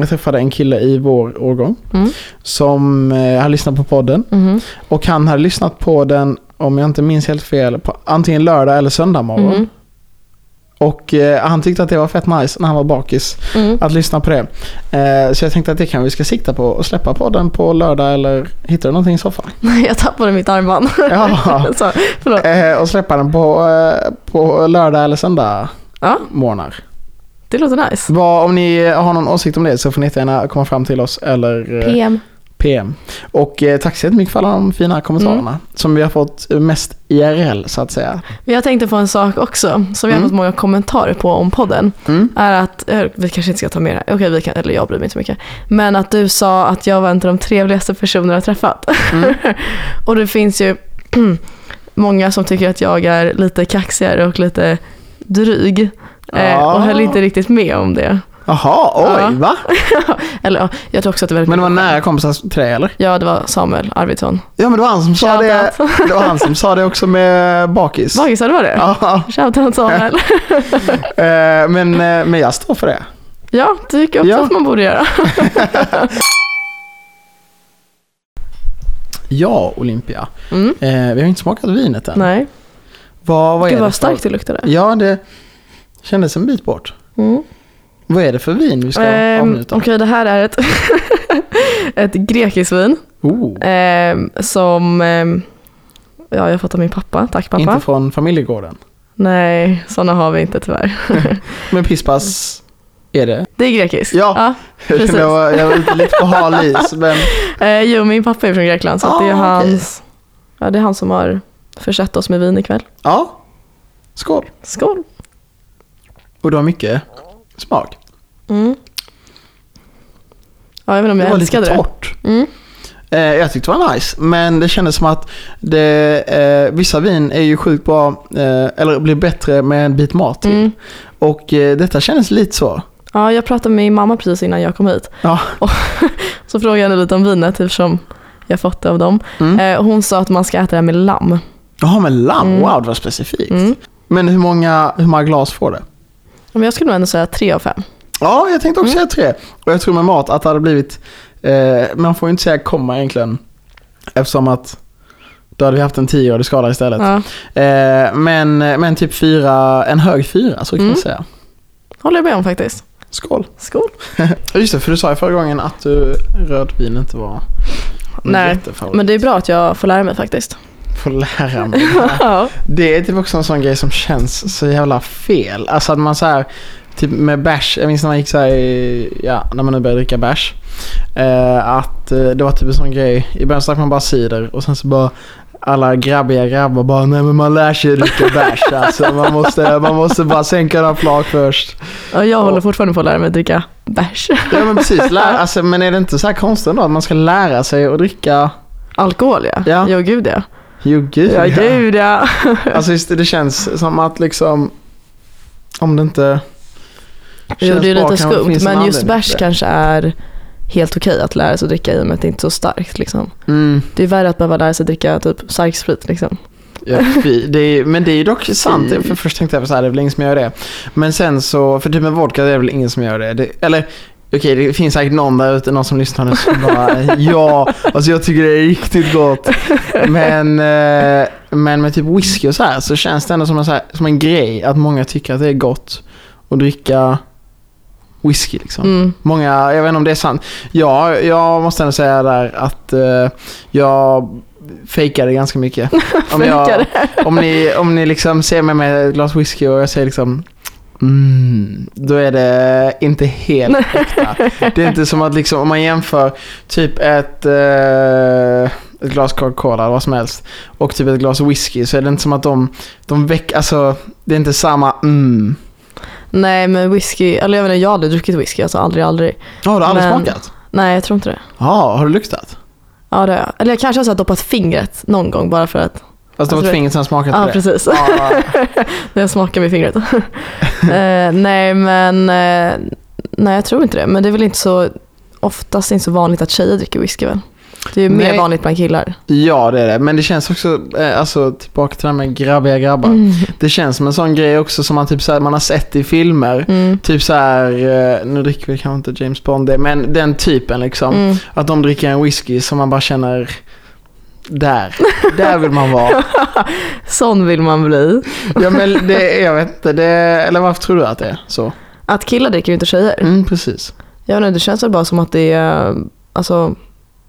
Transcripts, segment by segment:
jag träffade en kille i vår årgång Mm. som eh, har lyssnat på podden. Mhm. Och han hade lyssnat på den, om jag inte minns helt fel, på antingen lördag eller söndag morgon. Mm. Och eh, han tyckte att det var fett nice när han var bakis Mm. att lyssna på det. Eh, så jag tänkte att det kan vi ska sikta på och släppa podden på lördag eller hittar du någonting i soffan? Jag tappade mitt armband. Ja. Så. Eh, och släppa den på, eh, på lördag eller söndag Ja, morgnar. Det låter nice. Vad, om ni har någon åsikt om det så får ni gärna komma fram till oss eller eh, PM. PM. Och eh, tack så jättemycket för alla de fina kommentarerna Mm. som vi har fått mest IRL så att säga. Men Jag tänkte på en sak också som vi har Mm. fått många kommentarer på om podden. Mm. Är att, eh, vi kanske inte ska ta med det här, okej vi kan, eller jag bryr mig inte så mycket. Men att du sa att jag var en av de trevligaste personer jag har träffat. Mm. och det finns ju många som tycker att jag är lite kaxigare och lite dryg. Eh, Ja. och höll inte riktigt med om det. Jaha, oj, Ja. va? Eller ja, jag tror också att det är väldigt Men det var nära kompisar till dig eller? Ja, det var Samuel Arvidsson. Ja men det var han som sa Shout det. out. Det var han som sa det också med bakis. Bagis, det var det? Ja, Shoutout Samuel. eh, men, eh, men jag står för det. ja, det tycker jag också Ja. att man borde göra. Ja, Olympia. Mm. Eh, vi har inte smakat vinet än. Nej, Vad, vad är gud det vad starkt det luktade. Ja, det kändes en bit bort. Mm. Vad är det för vin vi ska Ehm, avnjuta? Okej, det här är ett, ett grekiskt vin Oh, ehm, som ehm, ja, jag har fått av min pappa. Tack pappa. inte från familjegården. Nej, sådana har vi inte tyvärr. Men pispas är det? Det är grekiskt. Ja. Precis. jag, var, jag var lite på hal is. Men, Eh, jo, min pappa är från Grekland så att det, är Ah, hans, ja, det är han som har försett oss med vin ikväll. ja, skål. Skål! Och du har mycket smak. Mm. Ja, jag vet inte om Det jag var lite älskade det. torrt. Mm. Eh, jag tyckte det var nice, men det kändes som att det, eh, vissa vin är ju sjukt bra, eh, eller blir bättre med en bit mat till. Mm. Och detta kändes lite så. Ja, jag pratade med min mamma precis innan jag kom hit. Ja. Och så frågade jag henne lite om vinet eftersom jag fått det av dem. Mm. Hon sa att man ska äta det med lamm. Jaha, men lamm, Mm. wow det var specifikt. Mm. Men hur många, hur många glas får det? Men jag skulle nog ändå säga tre av fem. Ja, jag tänkte också Mm. säga tre. Och jag tror med mat att det hade blivit, eh, man får ju inte säga komma egentligen. Eftersom att då hade vi haft en 10 skala istället. Ja. Eh, men, men typ fyra, en hög fyra så kan Mm. jag säga. Håller jag med om faktiskt. Skål. Skål. Just det, för du sa ju förra gången att du, rödvin inte var Nej. Men det är bra att jag får lära mig faktiskt. Får lära mig. ja. Det är typ också en sån grej som känns så jävla fel. Alltså att man så här, typ med bärs, jag minns när man gick så här, i- ja, när man nu började dricka bärs. Eh, att eh, det var typ en sån grej, i början drack man bara cider och sen så bara alla grabbiga grabbar bara nej men man lär sig dricka bärs alltså. Man måste, man måste bara sänka några flak först. Ja, jag håller Och- fortfarande på att lära mig att dricka bärs. Ja men precis, lär, alltså, men är det inte så här konstigt då att man ska lära sig att dricka? Alkohol ja. Ja. Jo gud ja. Jo gud Ja gud ja. Alltså just det, det känns som att liksom om det inte Jo känns det är lite skumt men just bärs kanske är helt okej att lära sig att dricka i och med att det inte är så starkt liksom. Mm, Det är värre att behöva lära sig att dricka typ stark sprit liksom. ja, det är, men det är ju dock sant, för först tänkte jag här, det är väl ingen som gör det. Men sen så, för typ med vodka det är väl ingen som gör det. det eller okej det finns säkert någon där ute, någon som lyssnar nu som bara ja, alltså jag tycker det är riktigt gott. Men, eh, men med typ whisky och så här så känns det ändå som en, här, som en grej att många tycker att det är gott att dricka whisky liksom. Mm. Många, jag vet inte om det är sant. Ja, jag måste ändå säga där att eh, jag fejkade ganska mycket. Om, jag, om, ni, om ni liksom ser mig med ett glas whisky och jag säger liksom Mm, då är det inte helt äkta. Det är inte som att liksom, om man jämför typ ett, eh, ett glas Coca-Cola eller vad som helst och typ ett glas whisky så är det inte som att de, de väcker, alltså det är inte samma mm. Nej men whisky, eller jag vet inte, jag har aldrig druckit whisky, alltså aldrig, aldrig. Ja, har du aldrig Men- smakat? Nej jag tror inte det. Ja, har du luktat? Ja det har jag. Eller jag kanske har så doppat fingret någon gång bara för att. Fast du har Alltså, fått fingret sen smakat på Ja det? precis. Ja, Jag smakar med fingret. eh, nej men, eh, nej jag tror inte det. Men det är väl inte så, oftast inte så vanligt att tjejer dricker whisky väl? Det är ju mer Nej. vanligt bland killar. Ja det är det, men det känns också, eh, alltså tillbaka till det här med grabbiga grabbar. Mm. Det känns som en sån grej också som man typ så här, man har sett i filmer. Mm. Typ så här, eh, nu dricker vi kanske inte James Bond det, men den typen liksom. Mm. Att de dricker en whisky som man bara känner, där, där vill man vara. Sån vill man bli. Ja men det, jag vet inte, det, eller varför tror du att det är så? Att killar dricker ju inte tjejer. Mm, precis. Jag vet inte, det känns väl bara som att det är, alltså,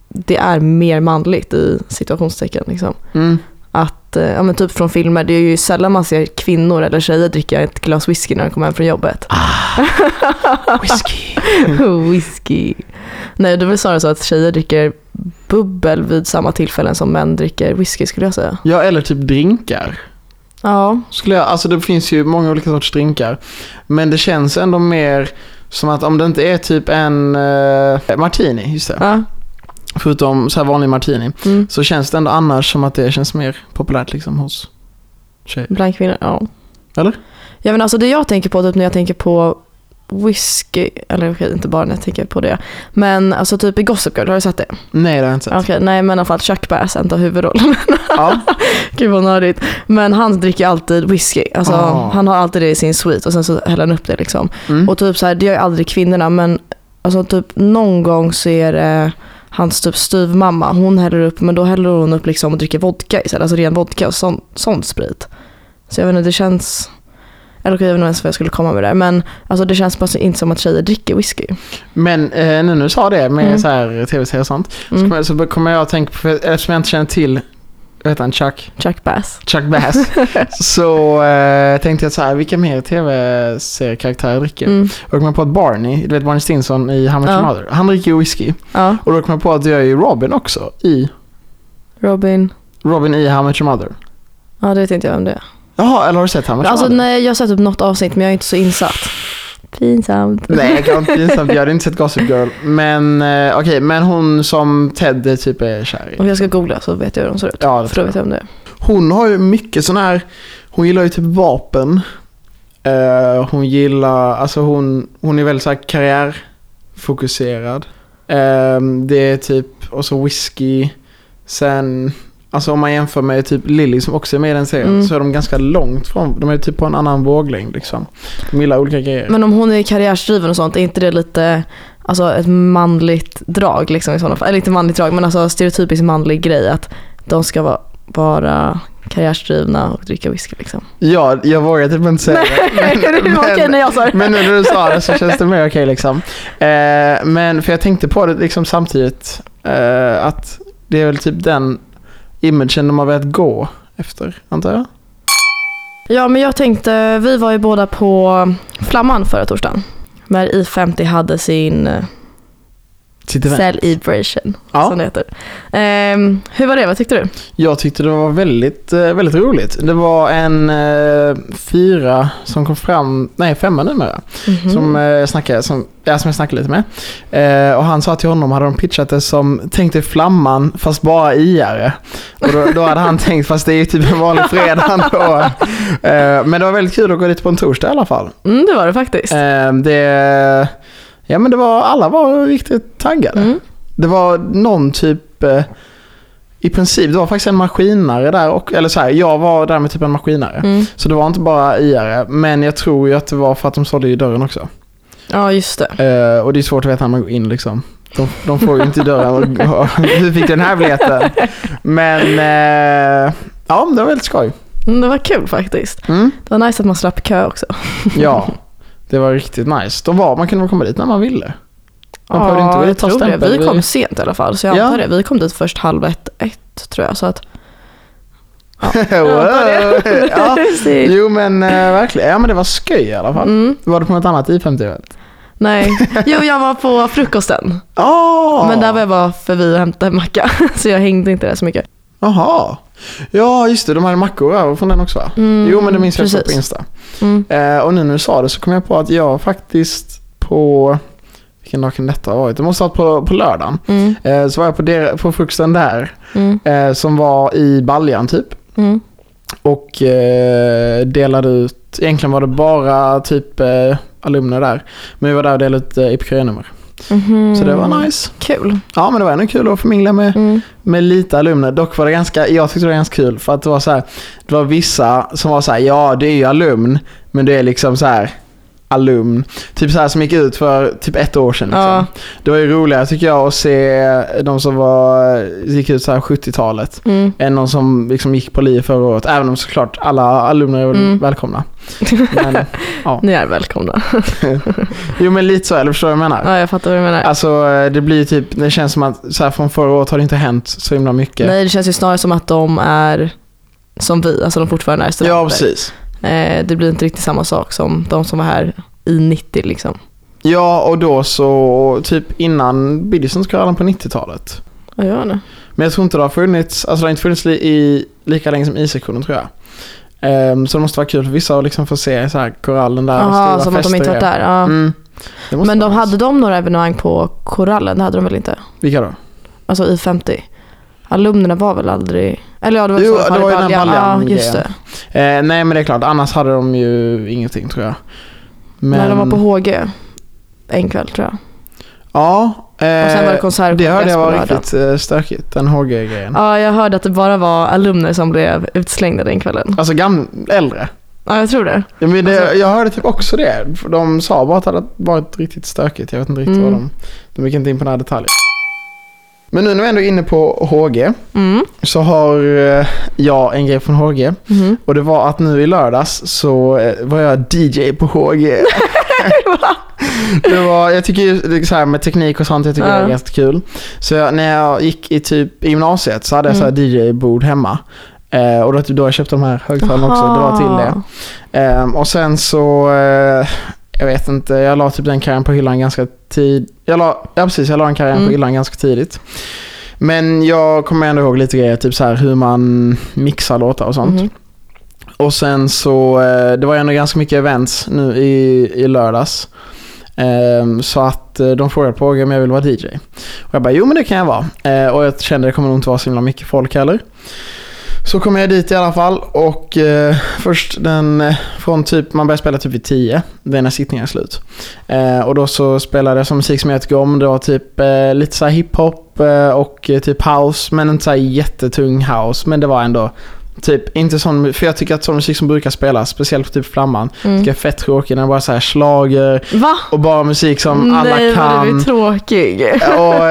det är mer manligt i situationstecken. Liksom. Mm. Att, eh, ja men typ från filmer, det är ju sällan man ser kvinnor eller tjejer dricka ett glas whisky när de kommer hem från jobbet. Whisky. whisky. Nej, det är väl snarare så att tjejer dricker bubbel vid samma tillfällen som män dricker whisky skulle jag säga. Ja, eller typ drinkar. Ja, Skulle jag, alltså det finns ju många olika sorters drinkar. Men det känns ändå mer som att om det inte är typ en eh, martini, just det. ja. Förutom så här vanlig martini. Mm. Så känns det ändå annars som att det känns mer populärt liksom hos tjejer. Bland kvinnor, ja. Eller? Ja men alltså det jag tänker på typ när jag tänker på whisky, eller okej inte bara när jag tänker på det. Men alltså typ i Gossip Girl, har du sett det? Nej, det har jag inte sett. Okej, nej men i alla fall Chuck Bass tar huvudrollen. Ja. Gud vad nördigt. Men han dricker alltid whisky. Alltså Ah. han har alltid det i sin suite och sen så häller han upp det liksom. Mm. Och typ så här, det gör ju aldrig kvinnorna men alltså typ någon gång så är det hans typ styvmamma, hon häller upp men då häller hon upp liksom och dricker vodka istället, alltså ren vodka och sån, sån sprit. Så jag vet inte, det känns, eller okej jag vet inte ens vad jag skulle komma med där men alltså det känns bara så- inte som att tjejer dricker whisky. Men eh, nu när du sa det med Mm. så här tv-serier och sånt. Så, Mm. kommer, så kommer jag att tänka på, eftersom jag inte känner till, vad heter han, Chuck? Chuck Bass. Chuck Bass. så eh, tänkte jag så här, vilka mer tv-seriekaraktärer dricker? Mm. Och då kom jag på att Barney, du vet Barney Stinson i How Much Ja. Mother, han dricker ju whisky. Ja, Och då kom jag på att det gör ju Robin också i, Robin. Robin i How Much Mother. Ja det vet inte jag om det är. Jaha, eller har du sett Much Alltså nej, jag har sett upp något avsnitt men jag är inte så insatt. Pinsamt. Nej, jag har inte pinsamt. Jag hade inte sett Gossip Girl. Men eh, okej, men hon som Ted typ är kär Om i. jag ska googla så vet jag hur de ser ut. Ja, det För då vet jag om det är. Hon har ju mycket sån här, hon gillar ju typ vapen. Eh, hon gillar, alltså hon, hon är väldigt så här karriärfokuserad. Eh, det är typ, och så whisky. Sen, alltså om man jämför med typ Lily som också är med i den serien. Mm. Så är de ganska långt från, de är typ på en annan våglängd liksom. De gillar olika grejer. Men om hon är karriärsdriven och sånt, är inte det lite alltså ett manligt drag liksom i sådana fall? Eller inte manligt drag, men alltså stereotypiskt manlig grej att de ska vara, vara karriärsdrivna och dricka whisky liksom. Ja, jag vågar typ inte säga det. det var okej när jag sa det. Men nu när du sa det så känns det mer okej liksom. Eh, men för jag tänkte på det liksom samtidigt. Eh, att det är väl typ den imagen de har börjat gå efter, antar jag. Ja, men jag tänkte, vi var ju båda på Flamman förra torsdagen. När I50 hade sin. Eh, celebration, Ja. som det heter. Ehm, hur var det? Vad tyckte du? Jag tyckte det var väldigt, eh, väldigt roligt. Det var en eh, fyra som kom fram, nej femma numera. Mhm. Som, eh, snackade, som, ja, som jag snackade lite med. Eh, och han sa till honom, hade de pitchat det som Tänk dig Flamman fast bara IR. Och då, då hade han tänkt, fast det är ju typ en vanlig fredag. Eh, men det var väldigt kul att gå dit på en torsdag i alla fall. Mm, det var det faktiskt. Eh, det, ja men det var, alla var riktigt taggade. Mm. Det var någon typ, eh, i princip, det var faktiskt en maskinare där och, eller så här, jag var där med typ en maskinare. Mm. Så det var inte bara IR, men jag tror ju att det var för att de sålde i dörren också. Ja, just det. Eh, och det är svårt att veta när man går in liksom. De, de får ju inte i dörren hur fick du den här biljetten? Men eh, ja, det var väldigt skoj. Mm, det var kul faktiskt. Mm. Det var nice att man slapp kö också. Ja, det var riktigt nice. De var, man kunde väl komma dit när man ville. Man behövde inte jag tror det. stämpel. Vi kom sent i alla fall, så jag Ja. antar det. Vi kom dit först halv ett, ett tror jag. Så att, ja. Precis. Jo men eh, verkligen, ja men det var skoj i alla fall. Mm, Var du på något annat I50-event? nej, jo jag var på frukosten. Oh. Men där var jag bara förbi och hämtade en macka. Så jag hängde inte där så mycket. Jaha. Ja just det, de hade mackor över från den också va? Mm, Jo men det minns jag också på precis. Insta. Mm. Eh, och nu när du sa det så kom jag på att jag faktiskt på, vilken dag kan detta ha varit? Det måste ha varit på, på lördagen. Mm. Eh, så var jag på, der, på frukosten där, Mm. eh, som var i Baljan typ. Mm. Och eh, delade ut, egentligen var det bara typ eh, alumner där. Men vi var där och delade ut eh, IPK-nummer. Mhm. Så det var nice. Kul. Ja men det var ändå kul att få mingla med, Mm. med lite alumner. Dock var det ganska, jag tyckte det var ganska kul för att det var så här, det var vissa som var så här, ja det är ju alumn, men det är liksom så här alumn. Typ så här som gick ut för typ ett år sedan. Liksom. Ja. Det var ju roligare tycker jag att se de som var, gick ut så här 70-talet. Mm. Än de som liksom gick på LIE förra året. Även om såklart alla alumner är Mm. välkomna. Men, ja. Ni är välkomna. Jo men lite så, eller förstår du vad jag menar? Ja, jag fattar vad du menar. Alltså det blir typ, det känns som att så här, från förra året har det inte hänt så himla mycket. Nej, det känns ju snarare som att de är som vi, alltså de fortfarande är studenter. ja precis. Eh, det blir inte riktigt samma sak som de som var här i 90 liksom. Ja och då så, typ innan Biddyson på 90-talet. Ja, vet inte. Men jag tror inte det har funnits, alltså det har inte funnits i, lika länge som I-sektionen tror jag. Ehm, så det måste vara kul för vissa att liksom få se så här korallen där. och Jaha, som att de inte varit är. där. Ja. Mm. Det Men de hade de några evenemang på Korallen? Det hade de väl inte? Vilka då? Alltså i 50? Alumnerna var väl aldrig... Eller ja, det var Jo, det var ju den Baljan. Baljan Ja, just det. Eh, nej men det är klart, annars hade de ju ingenting tror jag. Men, När de var på HG en kväll tror jag. Ja, Och sen var det eh, konsert det hörde jag var riktigt eh, stökigt, den HG-grejen. Ja, jag hörde att det bara var alumner som blev utslängda den kvällen. Alltså gam äldre. Ja, jag tror det. Ja, men det, Alltså- jag hörde typ också det. De sa bara att det hade varit riktigt stökigt. Jag vet inte riktigt Mm. vad de... De gick inte in på några detaljer. Men nu när vi ändå är inne på HG Mm. så har eh, jag en grej från HG. Mhm. Och det var att nu i lördags så eh, var jag DJ på HG. det var, jag tycker ju det så här med teknik och sånt, jag tycker det Ja. är ganska kul. Så jag, när jag gick i typ i gymnasiet så hade jag så Mm. DJ-bord hemma. Eh, och då, typ då jag köpte de här högtalarna också, det var till det. Ehm, och sen så, eh, jag vet inte, jag la typ den karriären på hyllan ganska tid. Jag la, ja precis, jag la den karriären Mm. på hyllan ganska tidigt. Men jag kommer ändå ihåg lite grejer, typ så här hur man mixar låtar och sånt. Mhm. Och sen så, eh, det var ändå ganska mycket events nu i, i lördags. Ehm, så att eh, de frågade på om jag vill vara DJ. Och jag bara, jo men det kan jag vara. Eh, och jag kände det kommer nog inte vara så himla mycket folk heller. Så kom jag dit i alla fall och eh, först den, eh, från typ, man börjar spela typ vid 10, det är när sittningen är slut. Eh, och då så spelade jag som musik som jag tycker om, det var typ eh, lite såhär hiphop eh, och eh, typ house, men inte såhär jättetung house, men det var ändå Typ inte sån, för jag tycker att sån musik som brukar spelas, speciellt på typ Flamman, Mm. tycker jag är fett tråkig bara är så här slager Va? och bara musik som alla Nej, vad kan. du är tråkig.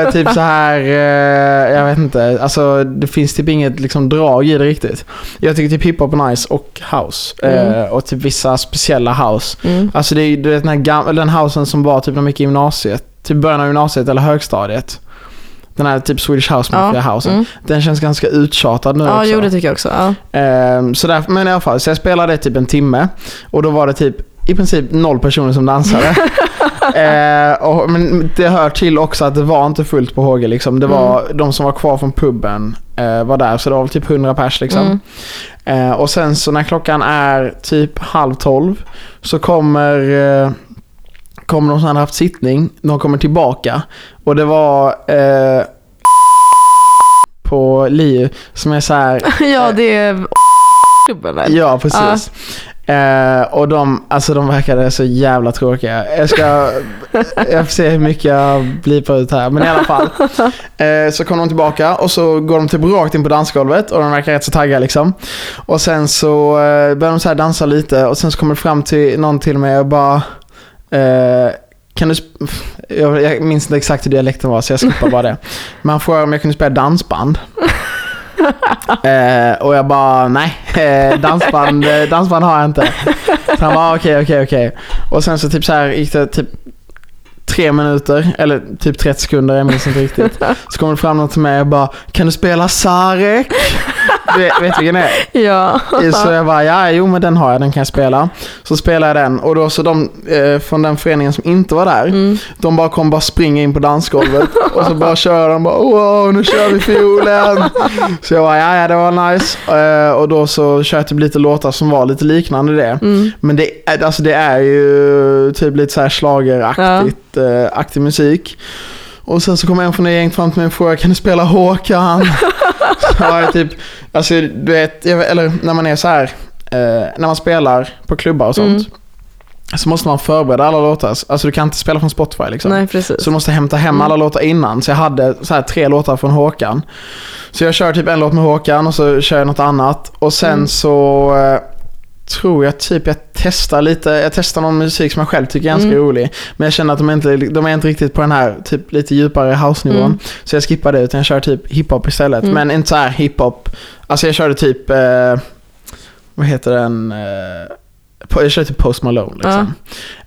Och typ så här, eh, jag vet inte, alltså det finns typ inget liksom drag i det riktigt. Jag tycker typ hiphop är nice och house. Mm. Eh, och typ vissa speciella house. Mm. Alltså det är ju du vet, den här gam- eller den housen som var typ när man gick i gymnasiet. Typ början av gymnasiet eller högstadiet. Den här typ Swedish House Mafia housen. Mm. Den känns ganska uttjatad nu Ja, också. jo det tycker jag också. Ja. Ehm, så där, men i alla fall, så jag spelade typ en timme och då var det typ i princip noll personer som dansade. Ehm, och, men det hör till också att det var inte fullt på HG liksom. Det var de som var kvar från puben eh, var där så det var väl typ 100 pers liksom. Mm. Eh, och sen så när klockan är typ halv tolv så kommer eh, Kommer de hade haft sittning, de kommer tillbaka. Och det var eh, på LiU som är så här ja, det är klubben? Ja, precis. Eh, och de, alltså de verkade så jävla tråkiga. Jag ska, jag får se hur mycket jag blir på ut här. Men i alla fall. Eh, så kommer de tillbaka och så går de typ rakt in på dansgolvet och de verkar rätt så taggade liksom. Och sen så eh, börjar de så här dansa lite och sen så kommer det fram till någon till mig och bara eh, kan du, jag, jag minns inte exakt hur dialekten var så jag skippar bara det. Men han frågade om jag kunde spela dansband. Eh, och jag bara, nej, eh, dansband, eh, dansband har jag inte. Så han bara, okej, okej, okej. Och sen så typ så här gick det typ tre minuter, eller typ 30 sekunder, jag minns inte riktigt. Så kommer det fram någon till mig och bara, kan du spela Sarek? Vet, du vilken det är? Ja. Så jag bara, ja, jo men den har jag, den kan jag spela. Så spelar jag den och då så de eh, från den föreningen som inte var där, Mm. de bara kom bara springa in på dansgolvet och så bara kör de bara wow nu kör vi fiolen. Så jag bara ja ja det var nice. Eh, och då så kör jag typ lite låtar som var lite liknande det. Mm. Men det, är- alltså det är ju typ lite så här schlageraktigt eh, aktig musik. Och sen så kommer en från det gänget fram till mig och frågar kan du spela Håkan? så jag typ, alltså du vet, eller när man är så här, eh, när man spelar på klubbar och sånt. Mm. så måste man förbereda alla låtar. Alltså du kan inte spela från Spotify liksom. Nej, precis. Så du måste hämta hem Mm. alla låtar innan. Så jag hade så här tre låtar från Håkan. Så jag kör typ en låt med Håkan och så kör jag något annat. Och sen Mm. så eh, tror jag typ jag testar lite, jag testar någon musik som jag själv tycker är ganska Mm. rolig. Men jag känner att de inte, de är inte riktigt på den här typ lite djupare house-nivån. Mm. Så jag skippar det utan jag kör typ hiphop istället. Mm. Men inte så här hiphop. Alltså jag körde typ, eh, vad heter den? Eh, jag körde typ Post Malone liksom.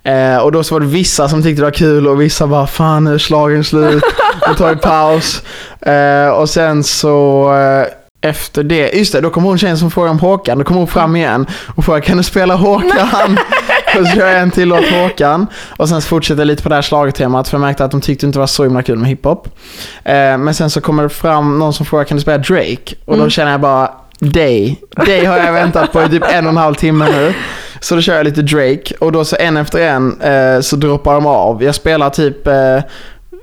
Eh, och då så var det vissa som tyckte det var kul och vissa bara fan nu är schlagern slut, nu tar vi paus. Eh, och sen så eh, efter det, just det, då kom hon tjejen som frågade om Håkan, då kom hon fram igen och frågade kan du spela Håkan? och så kör jag en till låt Håkan. Och sen så fortsätter jag lite på det här schlagertemat för jag märkte att de tyckte inte det var så himla kul med hiphop. Eh, men sen så kommer det fram någon som frågar kan du spela Drake? Och då Mm. känner jag bara dig, dig har jag väntat på i typ en och en halv timme nu. Så då kör jag lite Drake och då så en efter en eh, så droppar de av. Jag spelar typ, eh,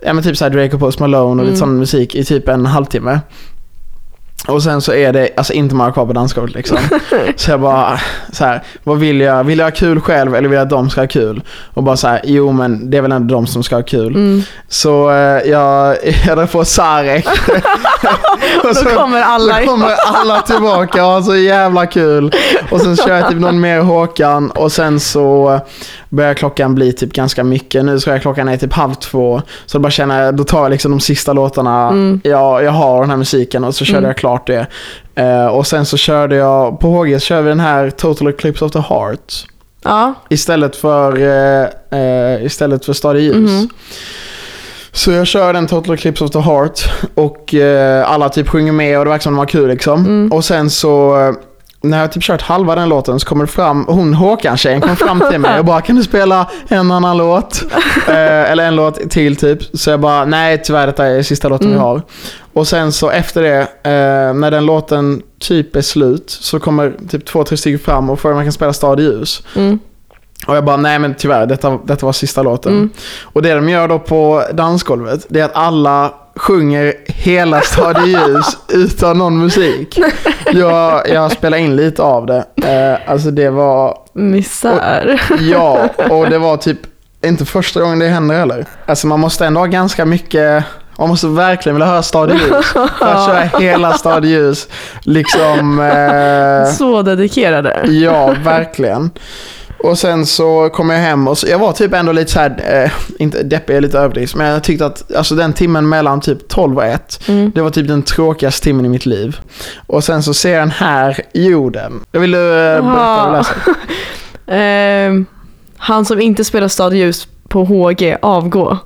ja men typ så här Drake och Post Malone och lite Mm. sån musik i typ en halvtimme. Och sen så är det alltså inte många kvar på dansgolvet liksom. Så jag bara så här, vad vill jag? Vill jag ha kul själv eller vill jag att de ska ha kul? Och bara så här, jo men det är väl ändå de som ska ha kul. Mm. Så eh, jag, jag drar på Sarek. Och Då kommer alla så kommer alla tillbaka och har så jävla kul. Och sen kör jag typ någon mer Håkan och sen så börjar klockan bli typ ganska mycket. Nu så är klockan är typ halv två. Så då bara känner jag, då tar jag liksom de sista låtarna Mm. jag, jag har den här musiken och så körde Mm. jag klart det. Eh, och sen så körde jag, på HG så kör vi den här Total Eclipse of the Heart. Ja. Istället för, eh, eh, istället för Stadig ljus. Mhm. Så jag kör den Total Eclipse of the Heart och alla typ sjunger med och det verkar som de har kul liksom. Mm. Och sen så när jag typ kört halva den låten så kommer det fram, hon Håkan-tjejen kom fram till mig och bara kan du spela en annan låt? eh, eller en låt till typ. Så jag bara nej tyvärr detta är sista låten vi Mm. har. Och sen så efter det, eh, när den låten typ är slut så kommer typ två, tre stycken fram och frågar om man kan spela Stad i ljus. Mm. Och jag bara, nej men tyvärr, detta, detta var sista låten. Mm. Och det de gör då på dansgolvet, det är att alla sjunger hela Stad i ljus utan någon musik. Jag, jag spelar in lite av det. Eh, alltså det var, Misär. ja, och det var typ inte första gången det händer heller. Alltså man måste ändå ha ganska mycket, man måste verkligen vilja höra Stad i ljus. För att köra hela Stad i ljus, liksom... Eh, Så dedikerade. Ja, verkligen. Och sen så kom jag hem och så, jag var typ ändå lite såhär, eh, inte deppig är lite överdrivet, men jag tyckte att alltså den timmen mellan typ 12 och 1, Mm. det var typ den tråkigaste timmen i mitt liv. Och sen så ser jag den här jorden. Jag vill du eh, berätta du läser? Ehm, han som inte spelar Stad ljus på HG avgå.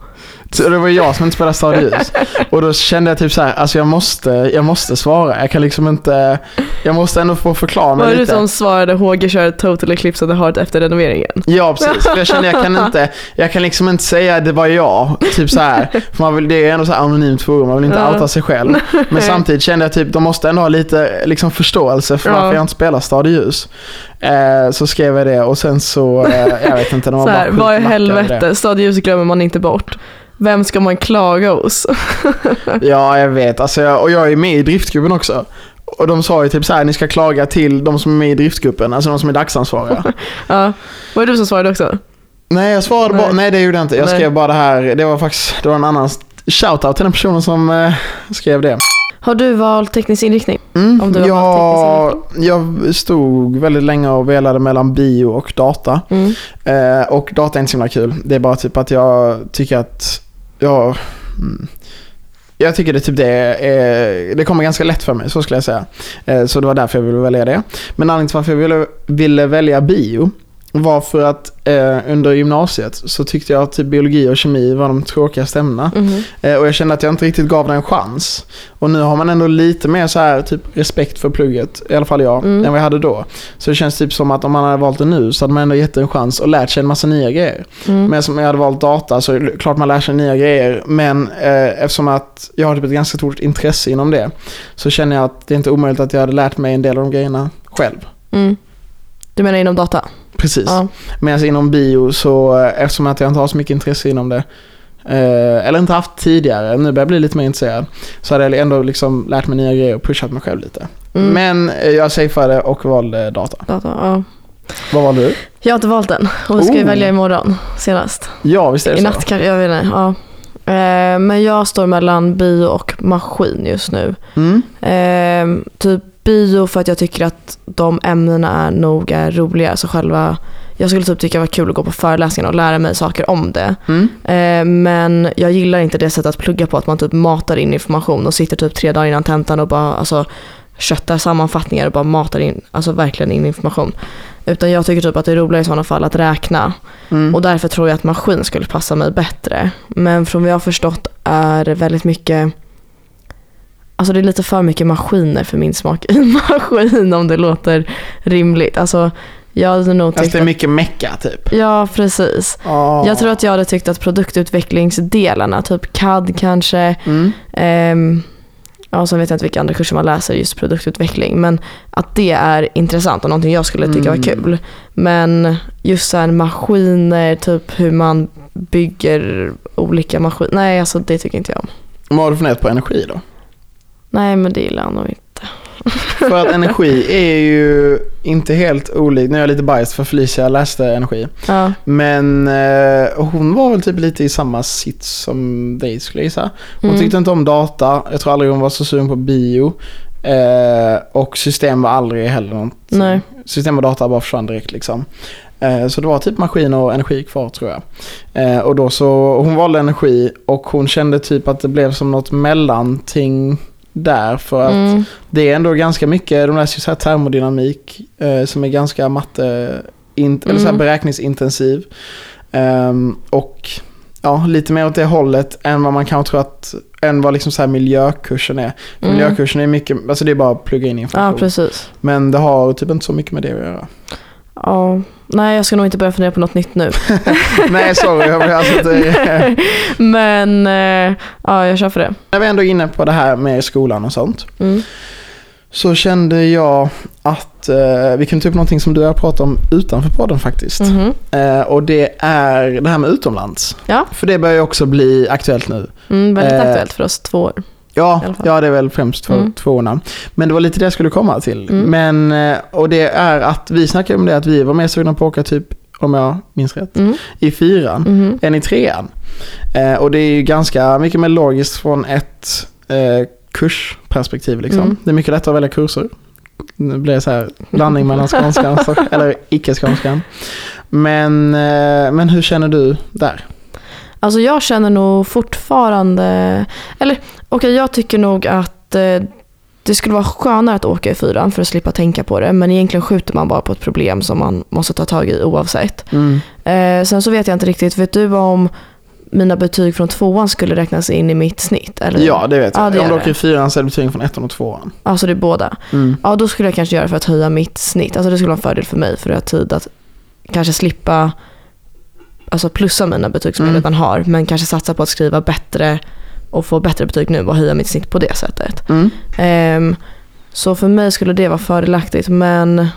Så det var jag som inte spelade Stad ljus. Och då kände jag typ så här, alltså jag måste, jag måste svara. Jag kan liksom inte, jag måste ändå få förklara Var mig det du lite. som svarade HG kör Total Eclipse of the Heart efter renoveringen? Ja precis, för jag känner jag kan inte, jag kan liksom inte säga det var jag, typ så här. För man vill, det är ändå så här anonymt forum, man vill inte Ja. outa sig själv. Men samtidigt kände jag typ, de måste ändå ha lite liksom, förståelse för Ja. varför jag inte spelar Stad i ljus. Eh, så skrev jag det och sen så, eh, jag vet inte, de var Så bara här, sjukt vad i helvete, Stad ljus glömmer man inte bort. Vem ska man klaga hos? Ja, jag vet. Alltså, jag, och jag är med i driftgruppen också. Och de sa ju typ så här, ni ska klaga till de som är med i driftgruppen, alltså de som är dagsansvariga. ja. Var det du som svarade också? nej, jag svarade Nej. bara, nej det gjorde jag inte. Jag Nej. skrev bara det här, det var faktiskt, det var en annan shoutout till den personen som eh, skrev det. Har du valt teknisk inriktning? Mm, Om du har jag, jag stod väldigt länge och velade mellan bio och data. Mm. Eh, och data är inte så himla kul. Det är bara typ att jag tycker att, ja, mm. jag tycker det typ det är, det kommer ganska lätt för mig, så skulle jag säga. Eh, så det var därför jag ville välja det. Men anledningen till varför jag ville, ville välja bio var för att eh, under gymnasiet så tyckte jag att typ biologi och kemi var de tråkigaste ämnena. Mhm. Eh, och jag kände att jag inte riktigt gav det en chans. Och nu har man ändå lite mer så här typ respekt för plugget, i alla fall jag, Mm. än vad jag hade då. Så det känns typ som att om man hade valt det nu så hade man ändå gett det en chans och lärt sig en massa nya grejer. Mm. Men som jag hade valt data så är det klart man lär sig nya grejer. Men eh, eftersom att jag har typ ett ganska stort intresse inom det så känner jag att det är inte omöjligt att jag hade lärt mig en del av de grejerna själv. Mm. Du menar inom data? Precis. Ja. Medan inom bio så eftersom att jag inte har så mycket intresse inom det eh, eller inte haft tidigare, nu börjar jag bli lite mer intresserad. Så hade jag ändå liksom lärt mig nya grejer och pushat mig själv lite. Mm. Men eh, jag safeade och valde data. Data, ja. Vad valde du? Jag har inte valt den och vi ska ju Oh. välja imorgon senast. Ja, visst är det I så? natt kanske, jag vet inte. Ja. Eh, men jag står mellan bio och maskin just nu. Mm. Eh, typ bio för att jag tycker att de ämnena är nog är roliga. Så själva, jag skulle typ tycka det var kul att gå på föreläsningar och lära mig saker om det. Mm. Eh, men jag gillar inte det sättet att plugga på, att man typ matar in information och sitter typ tre dagar innan tentan och bara alltså, köttar sammanfattningar och bara matar in, alltså verkligen in information. Utan jag tycker typ att det är roligare i sådana fall att räkna. Mm. Och därför tror jag att maskin skulle passa mig bättre. Men från vad jag har förstått är väldigt mycket Alltså det är lite för mycket maskiner för min smak i maskin om det låter rimligt. Alltså jag hade nog Alltså tyckt det är mycket mecka typ. Ja precis. Ah. Jag tror att jag hade tyckt att produktutvecklingsdelarna, typ CAD kanske, Mm. ehm, ja sen vet jag inte vilka andra kurser man läser just produktutveckling, men att det är intressant och någonting jag skulle tycka var Mm. kul. Men just så här maskiner, typ hur man bygger olika maskiner, nej alltså det tycker inte jag om. Vad har du funderat på energi då? Nej men det gillar jag nog inte. För att energi är ju inte helt olikt, nu är jag lite biased för Felicia läste energi. Ja, Men eh, hon var väl typ lite i samma sits som dig skulle jag gissa. Hon Mm. tyckte inte om data, jag tror aldrig hon var så sugen på bio. Eh, och system var aldrig heller något. nej. System och data bara försvann direkt liksom. Eh, Så det var typ maskin och energi kvar tror jag. Eh, Och då så, hon valde energi och hon kände typ att det blev som något mellanting där för att Mm. det är ändå ganska mycket, de läser ju så här termodynamik eh, som är ganska matte, in, eller så Mm. beräkningsintensiv. Ehm, och ja, lite mer åt det hållet än vad man kanske tror att, än vad liksom så här miljökursen är. Mm. Miljökursen är mycket, alltså det är bara att plugga in information. Ja precis. Men det har typ inte så mycket med det att göra. Ja. Nej jag ska nog inte börja fundera på något nytt nu. Nej, sorry. Jag vill alltså inte... Men eh, ja, jag kör för det. När vi ändå är inne på det här med skolan och sånt. Mm. Så kände jag att eh, vi kunde ta upp någonting som du har pratat om utanför podden faktiskt. Mhm. Eh, och det är det här med utomlands. Ja, För det börjar ju också bli aktuellt nu. mm, väldigt Eh, aktuellt för oss två år. Ja, ja det är väl främst för Mm. tvåorna. Men det var lite det jag skulle komma till. Mm. Men, eh, och det är att vi snackade om det att vi var mer sugna på att åka typ, om jag minns rätt, Mm. i fyran Mhm. än i trean. Eh, och det är ju ganska mycket mer logiskt från ett eh, kursperspektiv liksom. Mm. Det är mycket lättare att välja kurser. Nu blir det så här blandning mellan skånskan eller icke-skånskan. Men, eh, men hur känner du där? Alltså jag känner nog fortfarande, eller okej jag tycker nog att eh, det skulle vara skönare att åka i fyran för att slippa tänka på det. Men egentligen skjuter man bara på ett problem som man måste ta tag i oavsett. Mm. Eh, sen så vet jag inte riktigt, vet du om mina betyg från tvåan skulle räknas in i mitt snitt? Eller? Ja, det vet jag. Ja, det Om du åker i fyran så är det betygen från ettan och tvåan. Alltså det är båda. Mm. Ja, då skulle jag kanske göra för att höja mitt snitt. Alltså det skulle vara en fördel för mig för att jag har tid att kanske slippa alltså plussa mina betyg som Mm. jag redan har. Men kanske satsa på att skriva bättre och få bättre betyg nu och höja mitt snitt på det sättet. Mm. Ehm, så för mig skulle det vara fördelaktigt, men,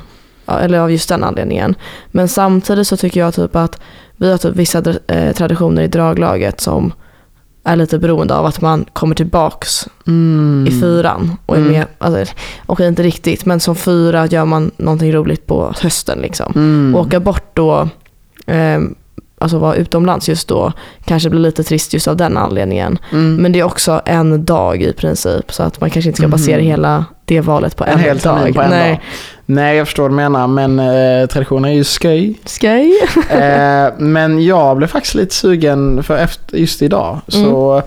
eller av just den anledningen. Men samtidigt så tycker jag typ att vi har typ vissa eh, traditioner i draglaget som är lite beroende av att man kommer tillbaks Mm. i fyran. Och är Mm. med, alltså, okej inte riktigt, men som fyra gör man någonting roligt på hösten. Liksom. Mm. Åka bort då, eh, alltså vara utomlands just då, kanske blir lite trist just av den anledningen. Mm. Men det är också en dag i princip, så att man kanske inte ska basera hela det valet på en, en hel dag. på en Nej. dag. Nej, jag förstår vad du menar, men eh, traditioner är ju sköj. Skoj. eh, men jag blev faktiskt lite sugen för efter, just idag. Så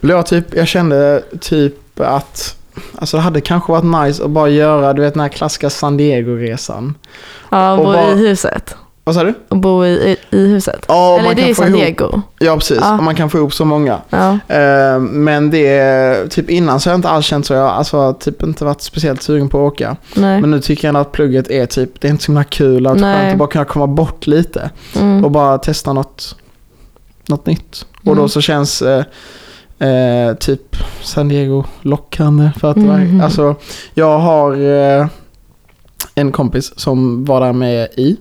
blev jag typ, jag kände typ att Alltså det hade kanske varit nice att bara göra, du vet den här klassiska San Diego-resan. Ja, Och bo i huset. Vad sa du? Och bo i, i, huset. Ja, Eller det är San Diego. Ja, precis. Ja. Man kan få ihop så många. Ja. Eh, men det, typ innan så har jag inte alls känt så. Jag har alltså typ inte varit speciellt sugen på att åka. Nej. Men nu tycker jag ändå att plugget är typ, det är inte så himla kul att skönt att bara kunna komma bort lite. Mm. Och bara testa något, något nytt. Och då Mm. så känns eh, eh, typ San Diego lockande. För att Mhm. alltså, jag har eh, en kompis som var där med i.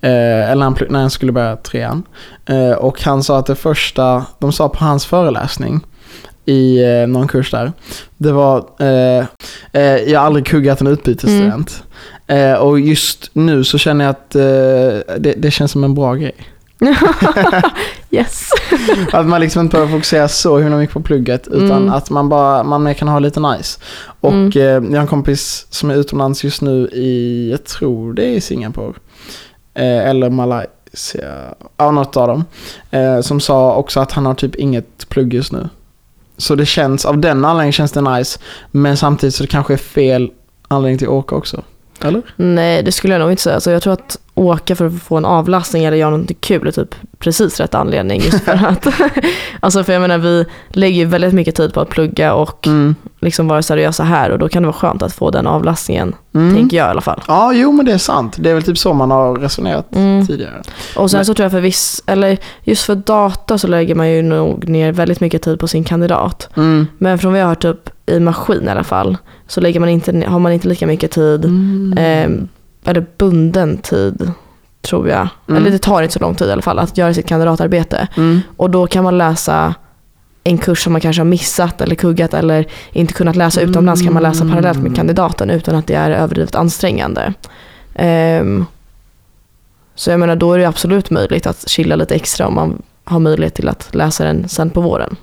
Eh, eller han, när han skulle börja trean. Eh, och han sa att det första de sa på hans föreläsning i eh, någon kurs där. Det var, eh, eh, jag har aldrig kuggat en utbytesstudent. Eh, och just nu så känner jag att det, det känns som en bra grej. yes. Att man liksom inte behöver fokusera så himla mycket på plugget utan Mm. att man bara man kan ha lite nice. Och Mm. eh, jag har en kompis som är utomlands just nu i, jag tror det är Singapore. Eh, eller Malaysia, ja något av dem. Eh, som sa också att han har typ inget plugg just nu. Så det känns, av den anledningen känns det nice. Men samtidigt så det kanske är fel anledning till att åka också. Eller? Nej, det skulle jag nog inte säga. Alltså, jag tror att åka för att få en avlastning eller göra något kul är typ precis rätt anledning. Just för att, alltså för jag menar vi lägger ju väldigt mycket tid på att plugga och Mm. liksom vara seriösa här och då kan det vara skönt att få den avlastningen, Mm. tänker jag i alla fall. Ja, jo men det är sant. Det är väl typ så man har resonerat Mm. tidigare. Och sen Men- så tror jag för viss, eller just för data så lägger man ju nog ner väldigt mycket tid på sin kandidat. Mm. Men från vad jag har hört upp i maskin i alla fall så lägger man inte, har man inte lika mycket tid, eh, eller bunden tid tror jag. Mm. Eller det tar inte så lång tid i alla fall att göra sitt kandidatarbete. Mm. Och då kan man läsa en kurs som man kanske har missat eller kuggat eller inte kunnat läsa utomlands kan man läsa parallellt med kandidaten utan att det är överdrivet ansträngande. Ehm, så jag menar då är det absolut möjligt att chilla lite extra om man har möjlighet till att läsa den sen på våren.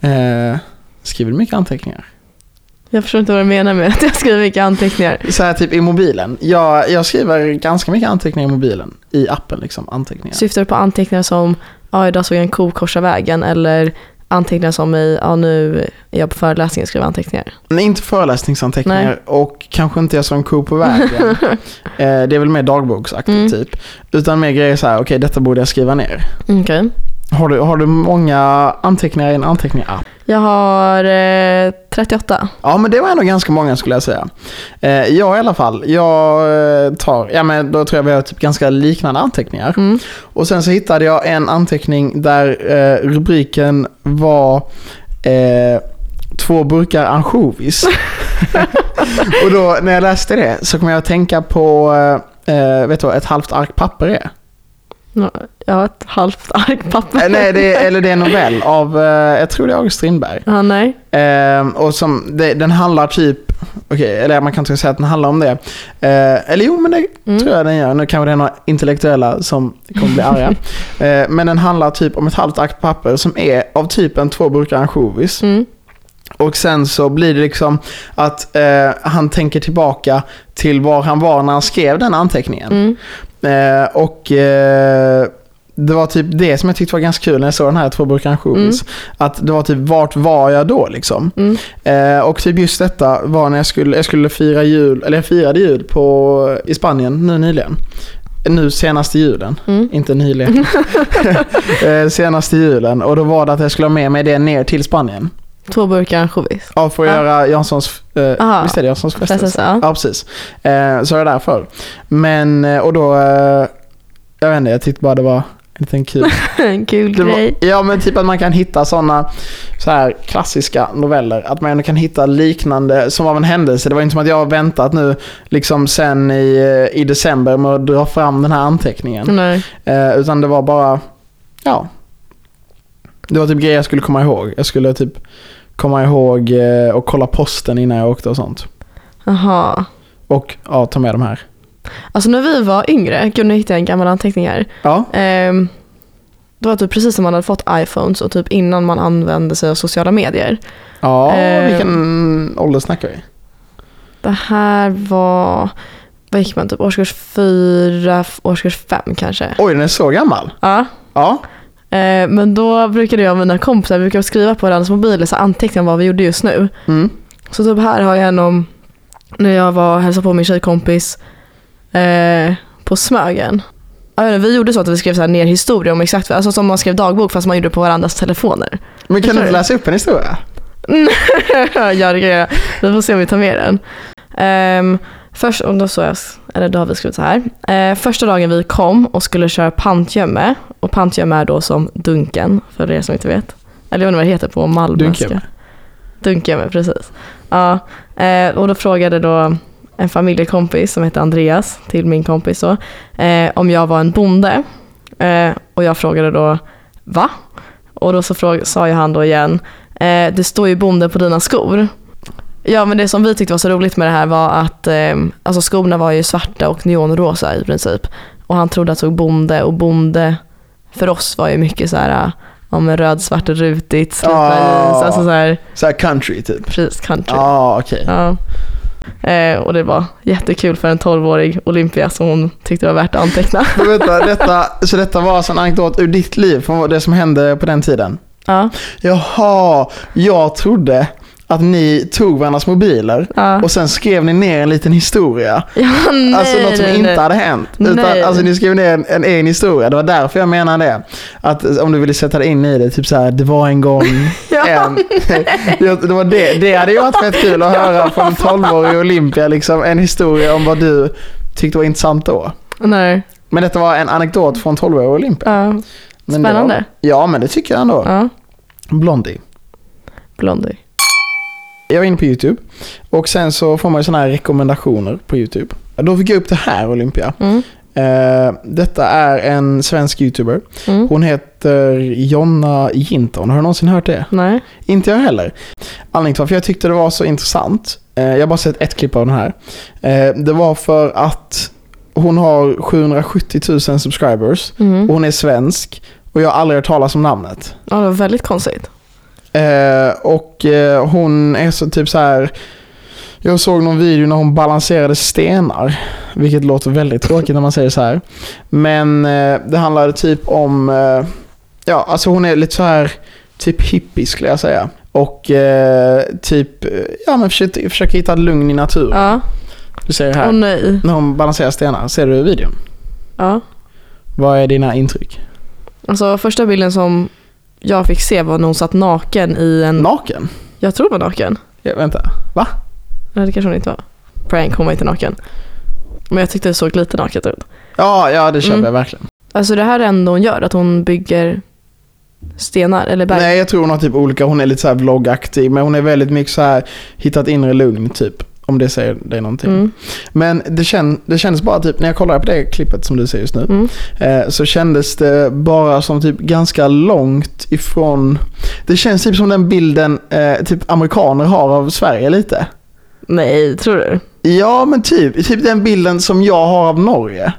Eh, skriver du mycket anteckningar? Jag förstår inte vad du menar med att jag skriver mycket anteckningar. Så här typ i mobilen. Jag, jag skriver ganska mycket anteckningar i mobilen. I appen liksom, anteckningar. Syftar du på anteckningar som ja idag såg jag en ko korsa vägen eller anteckningar som i ja nu är jag på föreläsning och skriver anteckningar. Nej, inte föreläsningsanteckningar och kanske inte jag som ko på vägen. eh, det är väl mer dagboksaktigt Mm. typ. Utan mer grejer så här, okej detta borde jag skriva ner. Okej. Har du, har du många anteckningar i en anteckning-app? Jag har eh, 38. Ja men det var ändå ganska många skulle jag säga. Eh, jag i alla fall, jag eh, tar, ja men då tror jag vi har typ ganska liknande anteckningar. Mm. Och sen så hittade jag en anteckning där eh, rubriken var eh, två burkar ansjovis. och då när jag läste det så kom jag att tänka på, eh, vet du vad ett halvt ark papper är? Ja, ett halvt ark papper. Eh, nej, det, är- eller det är en novell av, eh, jag tror det är August Strindberg. Ja, nej. Eh, och som, det, den handlar typ, okej, eller man kan inte säga att den handlar om det. Eh, eller jo, men det Mm. tror jag den gör. Nu kanske det är några intellektuella som kommer bli arga. eh, men den handlar typ om ett halvt ark papper som är av typen två burkar ansjovis. Mm. Och sen så blir det liksom att eh, han tänker tillbaka till var han var när han skrev den anteckningen. Mm. Eh, och eh, det var typ det som jag tyckte var ganska kul när jag såg den här två burkar ansjovis. Att det var typ, vart var jag då liksom? Mm. Eh, och typ just detta var när jag skulle, jag skulle fira jul, eller jag firade jul på, i Spanien nu nyligen. Nu senaste julen, Mm. inte nyligen. eh, senaste julen. Och då var det att jag skulle ha med mig det ner till Spanien. Två burkar ansjovis. Ja, för att Ja. göra Janssons, eh, Aha. visst är det Janssons frestelse? Frestelse, ja. Ja, precis. Eh, så är det därför. Men, eh, och då, eh, jag vet inte, jag tyckte bara det var en liten kul En kul det grej. var, ja men typ att man kan hitta sådana så här klassiska noveller. Att man ändå kan hitta liknande som av en händelse. Det var inte som att jag har väntat nu liksom sen i, eh, i december med att dra fram den här anteckningen. Nej. Eh, utan det var bara, ja. Det var typ grejer jag skulle komma ihåg. Jag skulle typ komma ihåg eh, och kolla posten innan jag åkte och sånt. Jaha. Och ja, ta med de här. Alltså när vi var yngre, gud nu hittade jag en gammal anteckning här. Ja, Ehm, det var typ precis som man hade fått iPhones och typ innan man använde sig av sociala medier. ja Eh. vilken ålder snackar vi? Det här var, vad gick man typ, årskurs fyra, årskurs fem kanske. Oj, den är så gammal? Ja. Ja. Eh, men då brukade jag och mina kompisar brukade skriva på varandras mobiler så anteckningar om vad vi gjorde just nu. Mm. Så typ här har jag en om när jag var och hälsade på min tjejkompis eh, på Smögen. Inte, vi gjorde så att vi skrev så här ner historia om exakt, alltså som man skrev dagbok fast man gjorde på varandras telefoner. Men kan du inte läsa upp en historia? ja det kan jag. Vi får se om vi tar med den. Um, först, och då så jag, eller då har vi skrivit så här. Eh, första dagen vi kom och skulle köra pantgömme. Och pantgömme är då som dunken, för er som inte vet. Eller jag vet inte vad det heter på malmöska. Dunkgömme. Dunkgömme, precis. Ja, eh, och då frågade då en familjekompis som heter Andreas till min kompis då, eh, om jag var en bonde. Eh, och jag frågade då va? Och då så fråg- sa ju han då igen, eh, det står ju bonde på dina skor. Ja men det som vi tyckte var så roligt med det här var att eh, alltså skorna var ju svarta och neonrosa i princip. Och han trodde att det stod bonde och bonde för oss var ju mycket så här ja, men röd, svart rutigt, slitna Ah. jeans, alltså så här Så här country typ. precis country. Ja, okej. Ja. Eh, och det var jättekul för en 12-årig Olympia som hon tyckte var värt att anteckna. Men Vänta, detta, så detta var alltså en anekdot ur ditt liv från det som hände på den tiden? Ja, Jaha, jag trodde att ni tog varandras mobiler ja. och sen skrev ni ner en liten historia. ja nej, alltså något som nej, inte nej. hade hänt. Utan, Nej. alltså ni skrev ner en, en egen historia. Det var därför jag menade det. Att om du ville sätta dig in i det, typ så här, det var en gång Ja. en. det, var det, det hade ju varit fett kul att höra från en 12-årig Olympia, liksom en historia om vad du tyckte var intressant då. Nej. Men detta var en anekdot från 12-årig Olympia. Ja. Men Spännande. Var, ja, men det tycker jag ändå. Ja, Blondie. Blondie. Jag var inne på YouTube och sen så får man ju sådana här rekommendationer på YouTube. Då fick jag upp det här Olympia. Mm. Eh, detta är en svensk YouTuber. Mm. Hon heter Jonna Jinton. Har du någonsin hört det? Nej. Inte jag heller. Anledningen till varför jag tyckte det var så intressant. Eh, jag har bara sett ett klipp av den här. Eh, det var för att hon har 770 000 subscribers. Mm. Och hon är svensk. Och jag har aldrig hört talas om namnet. Ja, det var väldigt konstigt. Eh, och eh, hon är så typ så här. Jag såg någon video när hon balanserade stenar. Vilket låter väldigt tråkigt när man säger så här. Men eh, det handlade typ om, eh, ja alltså hon är lite så här typ hippie skulle jag säga. Och typ, ja men försöker, försöker hitta lugn i naturen. Ja. Du ser här. Åh nej. När hon balanserar stenar. Ser du videon? Ja. Vad är dina intryck? Alltså första bilden som jag fick se var när hon satt naken i en... Naken? Jag tror det var naken. Ja, vänta, va? Nej det kanske hon inte var. Prank, hon var inte naken. Men jag tyckte det såg lite naket ut. Ja, ja det köper Mm. jag verkligen. Alltså det här är ändå hon gör, att hon bygger stenar eller berg. Nej, jag tror hon har typ olika. Hon är lite så här vloggaktig, men hon är väldigt mycket så här hittat inre lugn typ. Om det säger dig någonting. Mm. Men det, kän, det kändes bara typ, när jag kollade på det klippet som du ser just nu, Mm. eh, så kändes det bara som typ ganska långt ifrån, det känns typ som den bilden eh, typ amerikaner har av Sverige lite. Nej, tror du? Ja men typ, typ den bilden som jag har av Norge.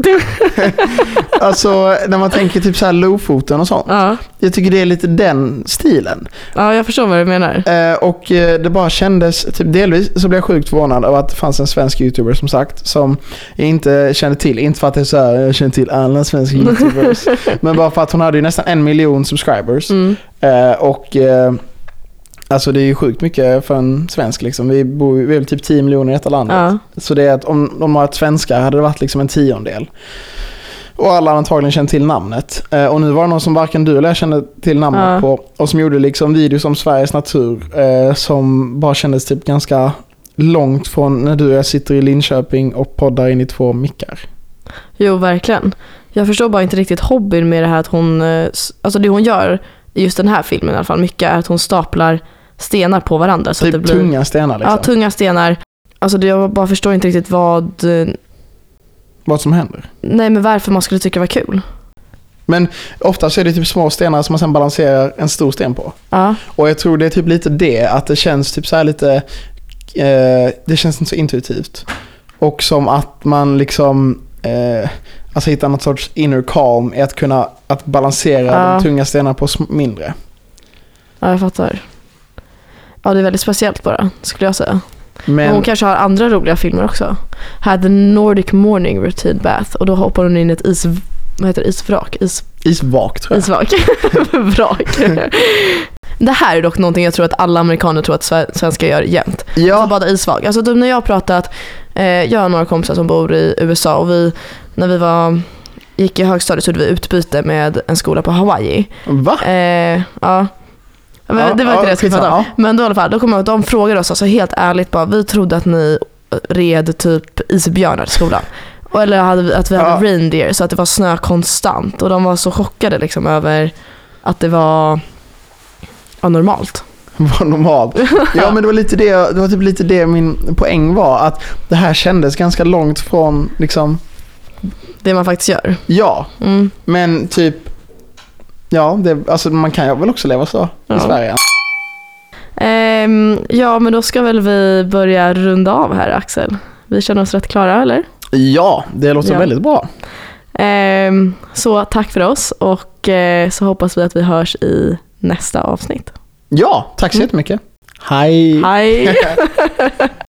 alltså när man tänker typ så här Lofoten och sånt. Ja. Jag tycker det är lite den stilen. ja, jag förstår vad du menar. Eh, och eh, det bara kändes, typ delvis så blev jag sjukt förvånad över att det fanns en svensk YouTuber som sagt som jag inte kände till. Inte för att det är så här, jag känner till alla svenska YouTubers. men bara för att hon hade ju nästan en miljon subscribers. Mm. Eh, och eh, alltså det är ju sjukt mycket för en svensk liksom. Vi, bor, vi är väl typ 10 miljoner i detta landet. Ja. Så det är att om de har ett svenskar hade det varit liksom en tiondel. Och alla antagligen känt till namnet. Eh, och nu var det någon som varken du eller jag kände till namnet Ja. på. Och som gjorde liksom videos om Sveriges natur. Eh, som bara kändes typ ganska långt från när du och jag sitter i Linköping och poddar in i två mickar. Jo, verkligen. Jag förstår bara inte riktigt hobbyn med det här att hon, eh, alltså det hon gör i just den här filmen i alla fall, mycket är att hon staplar stenar på varandra. Så att det Typ blir, tunga stenar liksom. Ja, tunga stenar. Alltså jag bara förstår inte riktigt vad, eh, Vad som händer. nej men varför man skulle tycka det var kul. Men ofta så är det typ små stenar som man sen balanserar en stor sten på. Ja, Och jag tror det är typ lite det, att det känns typ så här lite, eh, det känns inte så intuitivt. Och som att man liksom, eh, alltså hittar något sorts inner calm i att kunna att balansera Ja. de tunga stenarna på mindre. ja, jag fattar. Ja, det är väldigt speciellt bara, skulle jag säga. Men Men, hon kanske har andra roliga filmer också. Här The Nordic Morning Routine Bath och då hoppar hon in i ett is, vad heter det, isvrak? Is, isvak tror jag. isvak. Vrak. Det här är dock någonting jag tror att alla amerikaner tror att sve- svenskar gör jämt. Ja. Ja, bada isvak. Alltså typ när jag har pratat, eh, jag har några kompisar som bor i USA och vi, när vi var, gick i högstadiet så gjorde vi utbyte med en skola på Hawaii. va? Eh, ja. Men Ja, det var inte ja, det jag skulle prata om. Men då i alla fall, då kommer jag ihåg att de frågade oss alltså helt ärligt bara, vi trodde att ni red typ isbjörnar till skolan. Eller hade vi, att vi hade Ja. reindeer så att det var snö konstant. Och de var så chockade liksom över att det var normalt. Var normalt. Ja men det var lite det, det var typ lite det min poäng var. Att det här kändes ganska långt från liksom, Det man faktiskt gör. ja. Mm. Men typ, ja, det, alltså man kan ju väl också leva så Ja. i Sverige. Ehm, ja, men då ska väl vi börja runda av här Axel. Vi känner oss rätt klara, eller? Ja, det låter Ja. väldigt bra. Ehm, så tack för oss och eh, så hoppas vi att vi hörs i nästa avsnitt. Ja, tack så Mm. jättemycket. Hej! Hej!